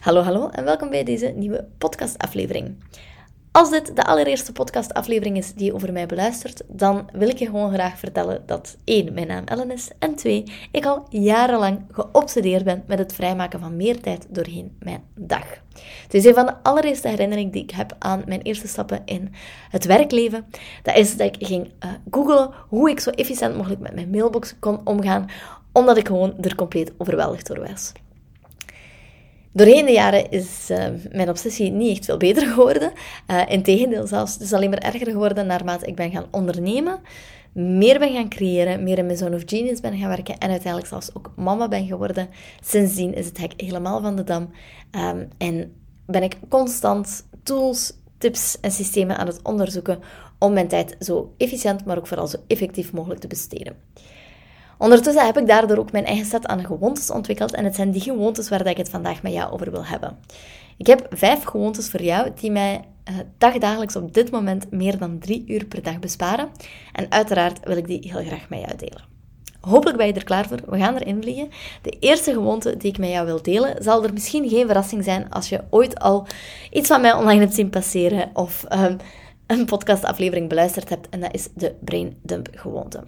Hallo, hallo en welkom bij deze nieuwe podcastaflevering. Als dit de allereerste podcastaflevering is die je over mij beluistert, dan wil ik je gewoon graag vertellen dat 1. mijn naam Ellen is en 2. ik al jarenlang geobsedeerd ben met het vrijmaken van meer tijd doorheen mijn dag. Het is een van de allereerste herinneringen die ik heb aan mijn eerste stappen in het werkleven. Dat is dat ik ging uh, googlen hoe ik zo efficiënt mogelijk met mijn mailbox kon omgaan, omdat ik gewoon er compleet overweldigd door was. Doorheen de jaren is uh, mijn obsessie niet echt veel beter geworden. Uh, Integendeel zelfs, het is alleen maar erger geworden naarmate ik ben gaan ondernemen, meer ben gaan creëren, meer in mijn zone of genius ben gaan werken en uiteindelijk zelfs ook mama ben geworden. Sindsdien is het hek helemaal van de dam um, en ben ik constant tools, tips en systemen aan het onderzoeken om mijn tijd zo efficiënt, maar ook vooral zo effectief mogelijk te besteden. Ondertussen heb ik daardoor ook mijn eigen set aan gewoontes ontwikkeld en het zijn die gewoontes waar ik het vandaag met jou over wil hebben. Ik heb vijf gewoontes voor jou die mij uh, dagdagelijks op dit moment meer dan drie uur per dag besparen. En uiteraard wil ik die heel graag met jou delen. Hopelijk ben je er klaar voor. We gaan erin vliegen. De eerste gewoonte die ik met jou wil delen, zal er misschien geen verrassing zijn als je ooit al iets van mij online hebt zien passeren of um, een podcastaflevering beluisterd hebt. En dat is de brain dump gewoonte.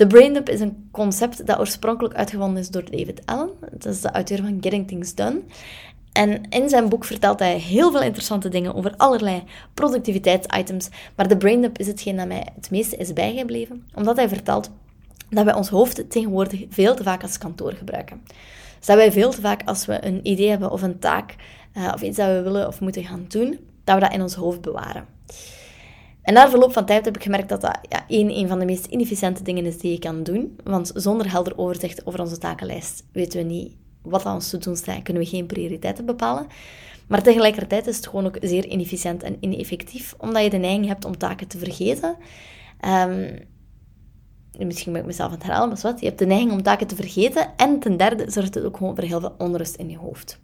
De brain dump is een concept dat oorspronkelijk uitgevonden is door David Allen. Dat is de auteur van Getting Things Done. En in zijn boek vertelt hij heel veel interessante dingen over allerlei productiviteitsitems. Maar de brain dump is hetgeen dat mij het meeste is bijgebleven, omdat hij vertelt dat wij ons hoofd tegenwoordig veel te vaak als kantoor gebruiken. Dus dat wij veel te vaak als we een idee hebben of een taak uh, of iets dat we willen of moeten gaan doen, dat we dat in ons hoofd bewaren. En na verloop van tijd heb ik gemerkt dat dat ja, één, van de meest inefficiënte dingen is die je kan doen. Want zonder helder overzicht over onze takenlijst weten we niet wat aan ons te doen staat, kunnen we geen prioriteiten bepalen. Maar tegelijkertijd is het gewoon ook zeer inefficiënt en ineffectief, omdat je de neiging hebt om taken te vergeten. Um, misschien ben ik mezelf aan het herhalen, maar wat. Je hebt de neiging om taken te vergeten. En ten derde zorgt het ook gewoon voor heel veel onrust in je hoofd.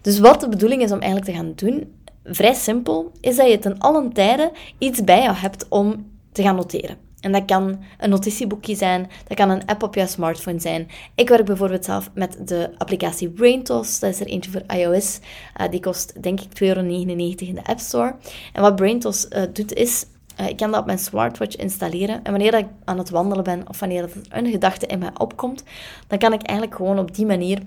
Dus wat de bedoeling is om eigenlijk te gaan doen, vrij simpel, is dat je ten allen tijde iets bij jou hebt om te gaan noteren. En dat kan een notitieboekje zijn, dat kan een app op je smartphone zijn. Ik werk bijvoorbeeld zelf met de applicatie BrainToss. Dat is er eentje voor iOS. Uh, die kost denk ik 2,99 euro in de App Store. En wat BrainToss uh, doet is, uh, ik kan dat op mijn smartwatch installeren. En wanneer ik aan het wandelen ben of wanneer er een gedachte in mij opkomt, dan kan ik eigenlijk gewoon op die manier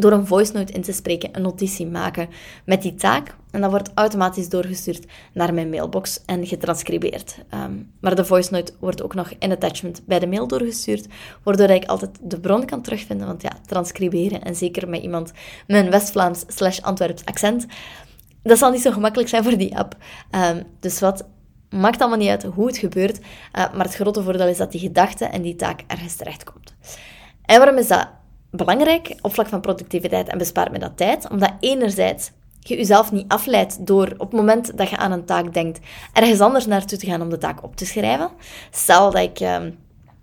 door een voice note in te spreken een notitie maken met die taak. En dat wordt automatisch doorgestuurd naar mijn mailbox en getranscribeerd. Um, maar de voice note wordt ook nog in attachment bij de mail doorgestuurd, waardoor ik altijd de bron kan terugvinden. Want ja, transcriberen en zeker met iemand met een West-Vlaams slash Antwerps accent, dat zal niet zo gemakkelijk zijn voor die app. Um, dus wat maakt allemaal niet uit hoe het gebeurt, uh, maar het grote voordeel is dat die gedachte en die taak ergens terechtkomt. En waarom is dat belangrijk op vlak van productiviteit en bespaart me dat tijd. Omdat enerzijds je jezelf niet afleidt door op het moment dat je aan een taak denkt ergens anders naartoe te gaan om de taak op te schrijven. Stel dat ik uh,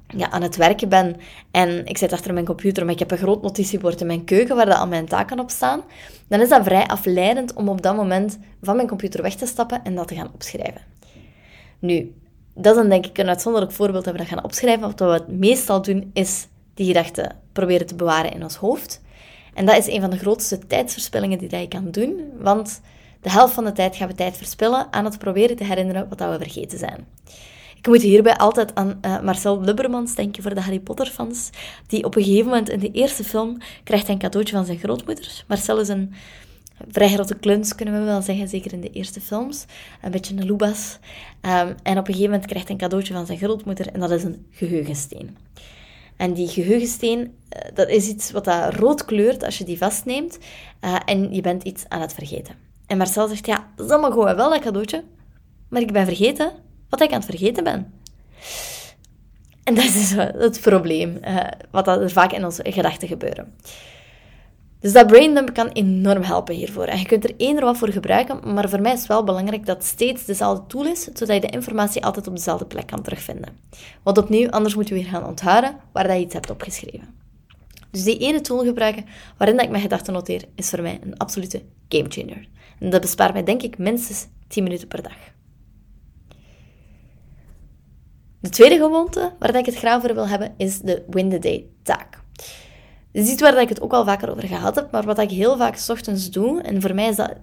ja, aan het werken ben en ik zit achter mijn computer, maar ik heb een groot notitiebord in mijn keuken waar al mijn taken op staan, dan is dat vrij afleidend om op dat moment van mijn computer weg te stappen en dat te gaan opschrijven. Nu, dat is dan denk ik een uitzonderlijk voorbeeld dat we dat gaan opschrijven. Wat we meestal doen, is die gedachten proberen te bewaren in ons hoofd. En dat is een van de grootste tijdsverspillingen die je kan doen, want de helft van de tijd gaan we tijd verspillen aan het proberen te herinneren wat we vergeten zijn. Ik moet hierbij altijd aan uh, Marcel Lubbermans denken voor de Harry Potter fans, die op een gegeven moment in de eerste film krijgt een cadeautje van zijn grootmoeder. Marcel is een vrij grote kluns, kunnen we wel zeggen, zeker in de eerste films. Een beetje een loebas. Um, en op een gegeven moment krijgt hij een cadeautje van zijn grootmoeder en dat is een geheugensteen. En die geheugensteen, eh, dat is iets wat dat rood kleurt als je die vastneemt. Uh, en je bent iets aan het vergeten. En Marcel zegt, ja, dat is allemaal gewoon wel, dat cadeautje. Maar ik ben vergeten wat ik aan het vergeten ben. En dat is dus het probleem, uh, wat er vaak in onze gedachten gebeuren. Dus dat braindump kan enorm helpen hiervoor. En je kunt er één wat voor gebruiken, maar voor mij is het wel belangrijk dat het steeds dezelfde tool is, zodat je de informatie altijd op dezelfde plek kan terugvinden. Want opnieuw, anders moet je weer gaan onthouden waar dat je iets hebt opgeschreven. Dus die ene tool gebruiken waarin dat ik mijn gedachten noteer, is voor mij een absolute gamechanger. En dat bespaart mij denk ik minstens 10 minuten per dag. De tweede gewoonte waar ik het graag voor wil hebben, is de win the day taak. Is iets waar ik het ook al vaker over gehad heb, maar wat ik heel vaak ochtends doe, en voor mij is dat,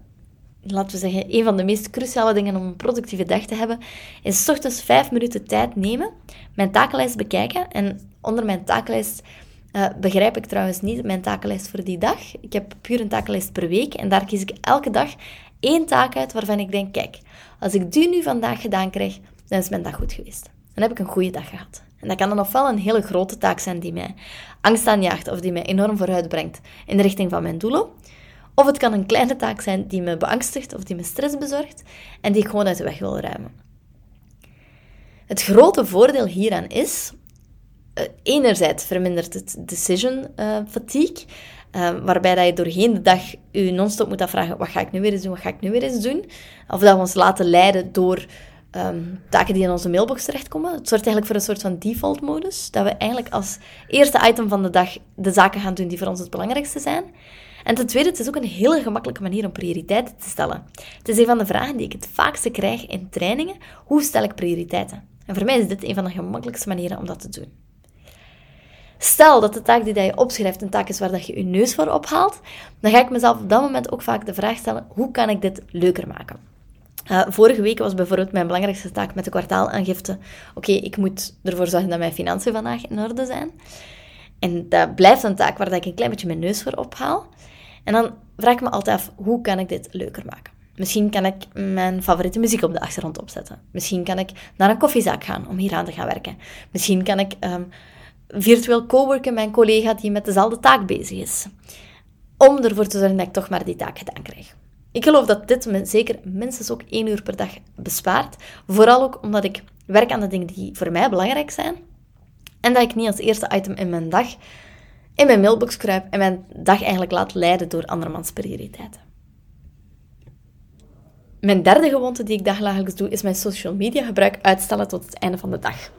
laten we zeggen, een van de meest cruciale dingen om een productieve dag te hebben, is ochtends vijf minuten tijd nemen, mijn takenlijst bekijken en onder mijn takenlijst uh, begrijp ik trouwens niet mijn takenlijst voor die dag. Ik heb puur een takenlijst per week en daar kies ik elke dag één taak uit waarvan ik denk, kijk, als ik die nu vandaag gedaan krijg, dan is mijn dag goed geweest. Dan heb ik een goede dag gehad. En dat kan dan ofwel een hele grote taak zijn die mij angst aanjaagt of die mij enorm vooruit brengt in de richting van mijn doelen. Of het kan een kleine taak zijn die me beangstigt of die me stress bezorgt en die ik gewoon uit de weg wil ruimen. Het grote voordeel hieraan is, uh, enerzijds vermindert het decision uh, fatigue, uh, waarbij dat je doorheen de dag je non-stop moet afvragen, wat ga ik nu weer eens doen, wat ga ik nu weer eens doen? Of dat we ons laten leiden door um, taken die in onze mailbox terechtkomen. Het zorgt eigenlijk voor een soort van default-modus, dat we eigenlijk als eerste item van de dag de zaken gaan doen die voor ons het belangrijkste zijn. En ten tweede, het is ook een hele gemakkelijke manier om prioriteiten te stellen. Het is een van de vragen die ik het vaakste krijg in trainingen. Hoe stel ik prioriteiten? En voor mij is dit een van de gemakkelijkste manieren om dat te doen. Stel dat de taak die je opschrijft een taak is waar dat je je neus voor ophaalt, dan ga ik mezelf op dat moment ook vaak de vraag stellen: hoe kan ik dit leuker maken? Uh, vorige week was bijvoorbeeld mijn belangrijkste taak met de kwartaalaangifte. Oké, ik moet ervoor zorgen dat mijn financiën vandaag in orde zijn. En dat blijft een taak waar ik een klein beetje mijn neus voor ophaal. En dan vraag ik me altijd af, hoe kan ik dit leuker maken? Misschien kan ik mijn favoriete muziek op de achtergrond opzetten. Misschien kan ik naar een koffiezaak gaan om hier aan te gaan werken. Misschien kan ik um, virtueel coworken met een collega die met dezelfde taak bezig is. Om ervoor te zorgen dat ik toch maar die taak gedaan krijg. Ik geloof dat dit me zeker minstens ook één uur per dag bespaart. Vooral ook omdat ik werk aan de dingen die voor mij belangrijk zijn. En dat ik niet als eerste item in mijn dag in mijn mailbox kruip en mijn dag eigenlijk laat leiden door andermans prioriteiten. Mijn derde gewoonte die ik dagelijks doe, is mijn social media gebruik uitstellen tot het einde van de dag.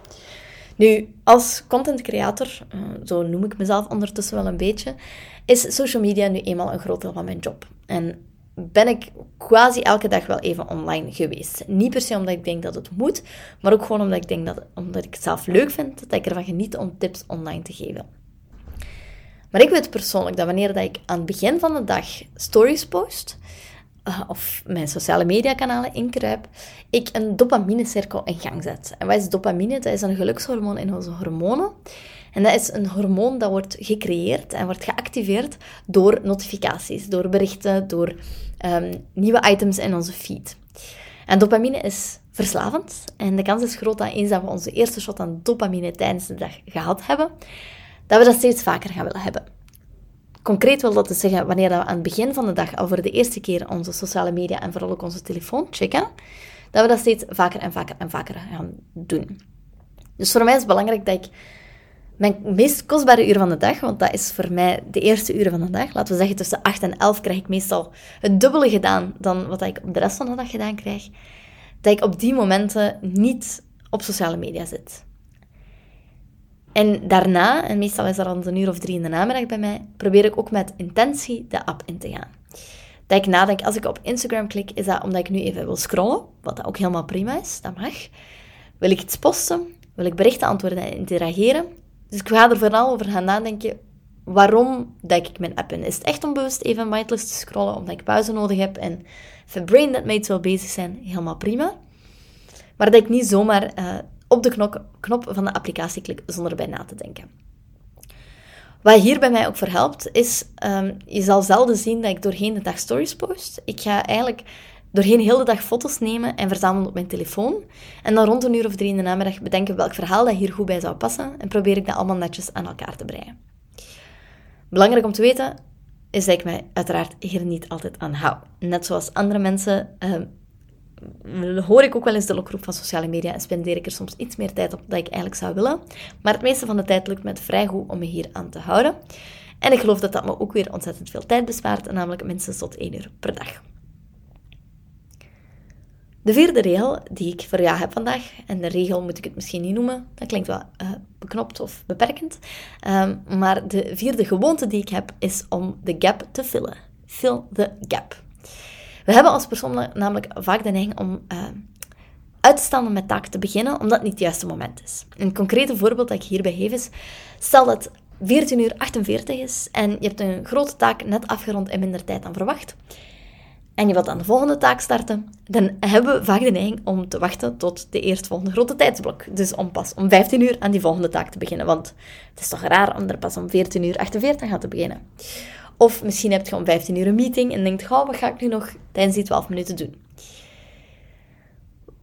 Nu, als content creator, eh, zo noem ik mezelf ondertussen wel een beetje, is social media nu eenmaal een groot deel van mijn job. En ben ik quasi elke dag wel even online geweest. Niet per se omdat ik denk dat het moet, maar ook gewoon omdat ik denk dat omdat ik het zelf leuk vind, dat ik ervan geniet om tips online te geven. Maar ik weet persoonlijk dat wanneer dat ik aan het begin van de dag stories post, uh, of mijn sociale mediakanalen inkruip, ik een dopaminecirkel in gang zet. En wat is dopamine? Dat is een gelukshormoon in onze hormonen. En dat is een hormoon dat wordt gecreëerd en wordt geactiveerd door notificaties, door berichten, door um, nieuwe items in onze feed. En dopamine is verslavend en de kans is groot dat eens dat we onze eerste shot aan dopamine tijdens de dag gehad hebben, dat we dat steeds vaker gaan willen hebben. Concreet wil dat dus zeggen, wanneer we aan het begin van de dag al voor de eerste keer onze sociale media en vooral ook onze telefoon checken, dat we dat steeds vaker en vaker en vaker gaan doen. Dus voor mij is het belangrijk dat ik mijn meest kostbare uur van de dag, want dat is voor mij de eerste uren van de dag, laten we zeggen tussen 8 en 11 krijg ik meestal het dubbele gedaan dan wat ik op de rest van de dag gedaan krijg, dat ik op die momenten niet op sociale media zit. En daarna, en meestal is dat rond een uur of drie in de namiddag bij mij, probeer ik ook met intentie de app in te gaan. Dat ik nadenk, als ik op Instagram klik, is dat omdat ik nu even wil scrollen, wat ook helemaal prima is, dat mag. Wil ik iets posten? Wil ik berichten antwoorden en interageren? Dus ik ga er vooral over gaan nadenken waarom dat ik mijn app in. Is het echt om bewust even mindless te scrollen, omdat ik pauze nodig heb en even brain that mates wil bezig zijn? Helemaal prima. Maar dat ik niet zomaar uh, op de knop, knop van de applicatie klik zonder bij na te denken. Wat hier bij mij ook voor helpt, is, um, je zal zelden zien dat ik doorheen de dag stories post. Ik ga eigenlijk doorheen heel de dag foto's nemen en verzamelen op mijn telefoon. En dan rond een uur of drie in de namiddag bedenken welk verhaal dat hier goed bij zou passen. En probeer ik dat allemaal netjes aan elkaar te breien. Belangrijk om te weten is dat ik mij uiteraard hier niet altijd aan hou. Net zoals andere mensen uh, hoor ik ook wel eens de lokroep van sociale media en spendeer ik er soms iets meer tijd op dan ik eigenlijk zou willen. Maar het meeste van de tijd lukt me vrij goed om me hier aan te houden. En ik geloof dat dat me ook weer ontzettend veel tijd bespaart, namelijk minstens tot één uur per dag. De vierde regel die ik voor jou heb vandaag, en de regel moet ik het misschien niet noemen, dat klinkt wel uh, beknopt of beperkend, um, maar de vierde gewoonte die ik heb is om de gap te vullen. Fill the gap. We hebben als persoon namelijk vaak de neiging om uh, uit te stellen met taken te beginnen, omdat het niet het juiste moment is. Een concrete voorbeeld dat ik hierbij geef is, stel dat 14 uur 48 is en je hebt een grote taak net afgerond in minder tijd dan verwacht, en je wilt aan de volgende taak starten, dan hebben we vaak de neiging om te wachten tot de eerstvolgende grote tijdsblok. Dus om pas om 15 uur aan die volgende taak te beginnen. Want het is toch raar om er pas om 14 uur 48 aan te beginnen. Of misschien heb je om 15 uur een meeting en denkt, wat ga ik nu nog tijdens die 12 minuten doen?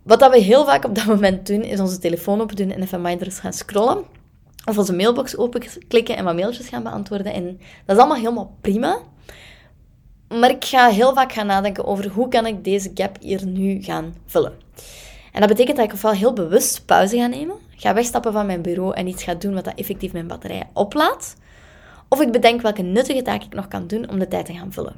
Wat dat we heel vaak op dat moment doen, is onze telefoon open doen en even mindless gaan scrollen. Of onze mailbox openklikken en wat mailtjes gaan beantwoorden. En dat is allemaal helemaal prima. Maar ik ga heel vaak gaan nadenken over hoe kan ik deze gap hier nu gaan vullen. En dat betekent dat ik ofwel heel bewust pauze ga nemen, ga wegstappen van mijn bureau en iets ga doen wat dat effectief mijn batterij oplaadt. Of ik bedenk welke nuttige taak ik nog kan doen om de tijd te gaan vullen.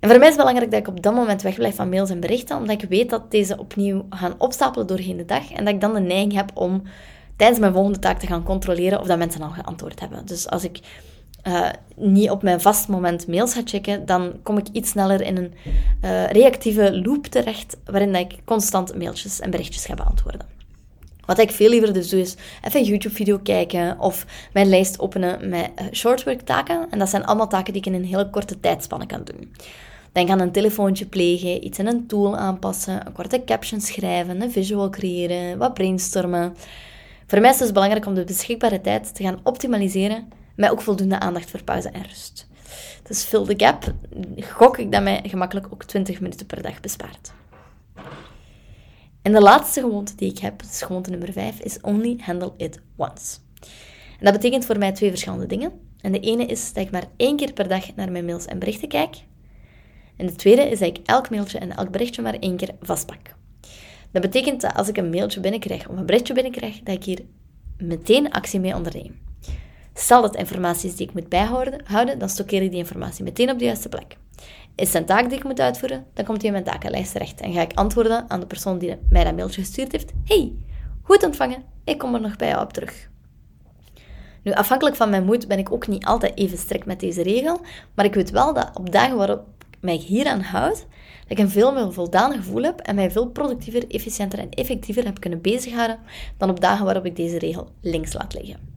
En voor mij is het belangrijk dat ik op dat moment wegblijf van mails en berichten, omdat ik weet dat deze opnieuw gaan opstapelen doorheen de dag en dat ik dan de neiging heb om tijdens mijn volgende taak te gaan controleren of dat mensen al geantwoord hebben. Dus als ik uh, niet op mijn vast moment mails ga checken, dan kom ik iets sneller in een uh, reactieve loop terecht, waarin ik constant mailtjes en berichtjes ga beantwoorden. Wat ik veel liever dus doe, is even een YouTube-video kijken of mijn lijst openen met uh, shortwork-taken. En dat zijn allemaal taken die ik in een hele korte tijdspanne kan doen. Denk aan een telefoontje plegen, iets in een tool aanpassen, een korte caption schrijven, een visual creëren, wat brainstormen. Voor mij is het dus belangrijk om de beschikbare tijd te gaan optimaliseren met ook voldoende aandacht voor pauze en rust. Dus fill the gap, gok ik dat mij gemakkelijk ook 20 minuten per dag bespaart. En de laatste gewoonte die ik heb, dus gewoonte nummer 5, is only handle it once. En dat betekent voor mij twee verschillende dingen. En de ene is dat ik maar één keer per dag naar mijn mails en berichten kijk. En de tweede is dat ik elk mailtje en elk berichtje maar één keer vastpak. Dat betekent dat als ik een mailtje binnenkrijg of een berichtje binnenkrijg, dat ik hier meteen actie mee onderneem. Stel dat informatie is die ik moet bijhouden, dan stokkeer ik die informatie meteen op de juiste plek. Is het een taak die ik moet uitvoeren, dan komt die in mijn takenlijst terecht en ga ik antwoorden aan de persoon die mij dat mailtje gestuurd heeft. Hey, goed ontvangen, ik kom er nog bij jou op terug. Nu, afhankelijk van mijn moed ben ik ook niet altijd even strikt met deze regel, maar ik weet wel dat op dagen waarop ik mij hieraan houd, dat ik een veel meer voldaan gevoel heb en mij veel productiever, efficiënter en effectiever heb kunnen bezighouden dan op dagen waarop ik deze regel links laat liggen.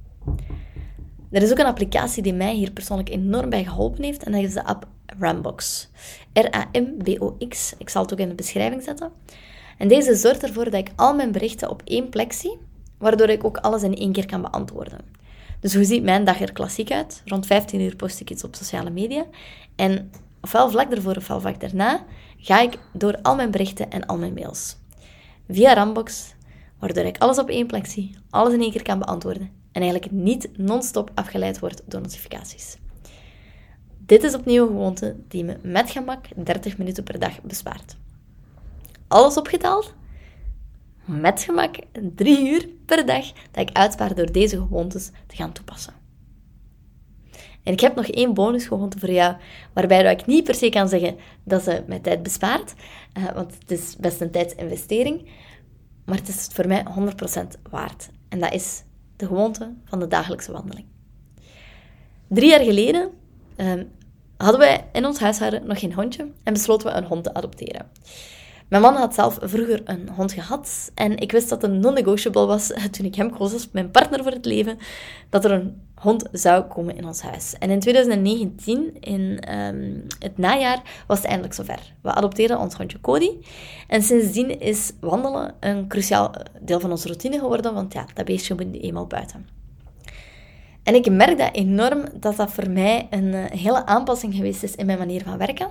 Er is ook een applicatie die mij hier persoonlijk enorm bij geholpen heeft en dat is de app Rambox. R-A-M-B-O-X. Ik zal het ook in de beschrijving zetten. En deze zorgt ervoor dat ik al mijn berichten op één plek zie, waardoor ik ook alles in één keer kan beantwoorden. Dus hoe ziet mijn dag er klassiek uit? Rond 15 uur post ik iets op sociale media. En ofwel vlak ervoor ofwel vlak daarna ga ik door al mijn berichten en al mijn mails. Via Rambox, waardoor ik alles op één plek zie, alles in één keer kan beantwoorden en eigenlijk niet non-stop afgeleid wordt door notificaties. Dit is opnieuw een gewoonte die me met gemak 30 minuten per dag bespaart. Alles opgeteld? Met gemak 3 uur per dag dat ik uitspaar door deze gewoontes te gaan toepassen. En ik heb nog één bonusgewoonte voor jou, waarbij ik niet per se kan zeggen dat ze mijn tijd bespaart, uh, want het is best een tijdsinvestering, maar het is voor mij 100% waard. En dat is de gewoonte van de dagelijkse wandeling. Drie jaar geleden ehm, hadden wij in ons huishouden nog geen hondje en besloten we een hond te adopteren. Mijn man had zelf vroeger een hond gehad en ik wist dat het non-negotiable was toen ik hem koos als mijn partner voor het leven, dat er een hond zou komen in ons huis. En in 2019, in ehm, het najaar, was het eindelijk zover. We adopteerden ons hondje Cody en sindsdien is wandelen een cruciaal deel van onze routine geworden, want ja, dat beestje moet eenmaal buiten. En ik merk dat enorm dat dat voor mij een eh, hele aanpassing geweest is in mijn manier van werken.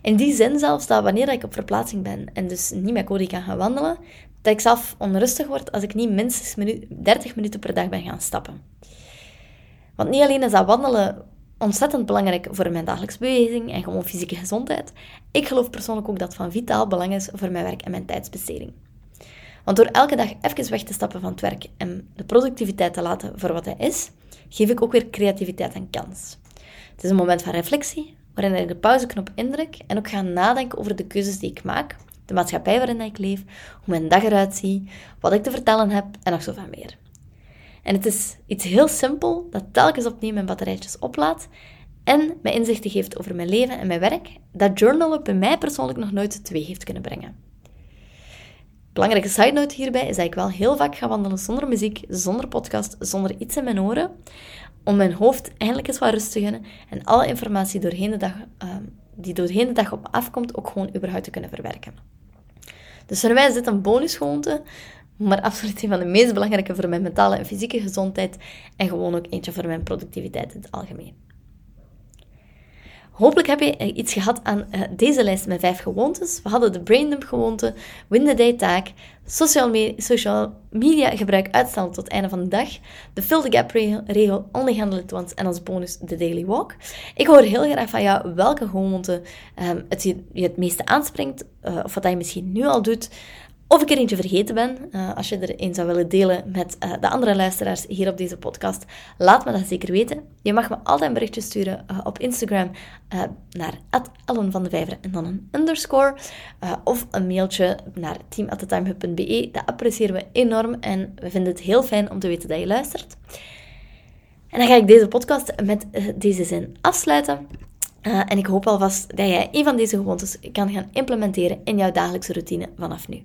In die zin zelfs dat wanneer ik op verplaatsing ben en dus niet met Cody kan gaan wandelen, dat ik zelf onrustig word als ik niet minstens 30 minuten per dag ben gaan stappen. Want niet alleen is dat wandelen ontzettend belangrijk voor mijn dagelijks beweging en gewoon fysieke gezondheid, ik geloof persoonlijk ook dat het van vitaal belang is voor mijn werk en mijn tijdsbesteding. Want door elke dag even weg te stappen van het werk en de productiviteit te laten voor wat hij is, geef ik ook weer creativiteit een kans. Het is een moment van reflectie, waarin ik de pauzeknop indruk en ook ga nadenken over de keuzes die ik maak, de maatschappij waarin ik leef, hoe mijn dag eruit ziet, wat ik te vertellen heb en nog zoveel meer. En het is iets heel simpel dat telkens opnieuw mijn batterijtjes oplaadt en mij inzichten geeft over mijn leven en mijn werk, dat journalen bij mij persoonlijk nog nooit twee heeft kunnen brengen. belangrijke side note hierbij is dat ik wel heel vaak ga wandelen zonder muziek, zonder podcast, zonder iets in mijn oren. Om mijn hoofd eindelijk eens wat rust te gunnen en alle informatie doorheen de dag, ehm, die doorheen de dag op afkomt ook gewoon überhaupt te kunnen verwerken. Dus voor mij is dit een bonusgewoonte, maar absoluut een van de meest belangrijke voor mijn mentale en fysieke gezondheid en gewoon ook eentje voor mijn productiviteit in het algemeen. Hopelijk heb je iets gehad aan uh, deze lijst met vijf gewoontes. We hadden de braindump gewoonte, win the day taak, social, me social media gebruik uitstellen tot het einde van de dag, de fill the gap regel, only handle it once en als bonus de daily walk. Ik hoor heel graag van jou welke gewoonte um, het je, het meeste aanspringt, uh, of wat je misschien nu al doet. Of ik er eentje vergeten ben, uh, als je er een zou willen delen met uh, de andere luisteraars hier op deze podcast, laat me dat zeker weten. Je mag me altijd een berichtje sturen uh, op Instagram naar Ellen van de Vijver en dan een underscore. of een mailtje naar team.thetimehub.be. Dat appreciëren we enorm en we vinden het heel fijn om te weten dat je luistert. En dan ga ik deze podcast met deze zin afsluiten. en ik hoop alvast dat jij een van deze gewoontes kan gaan implementeren in jouw dagelijkse routine vanaf nu.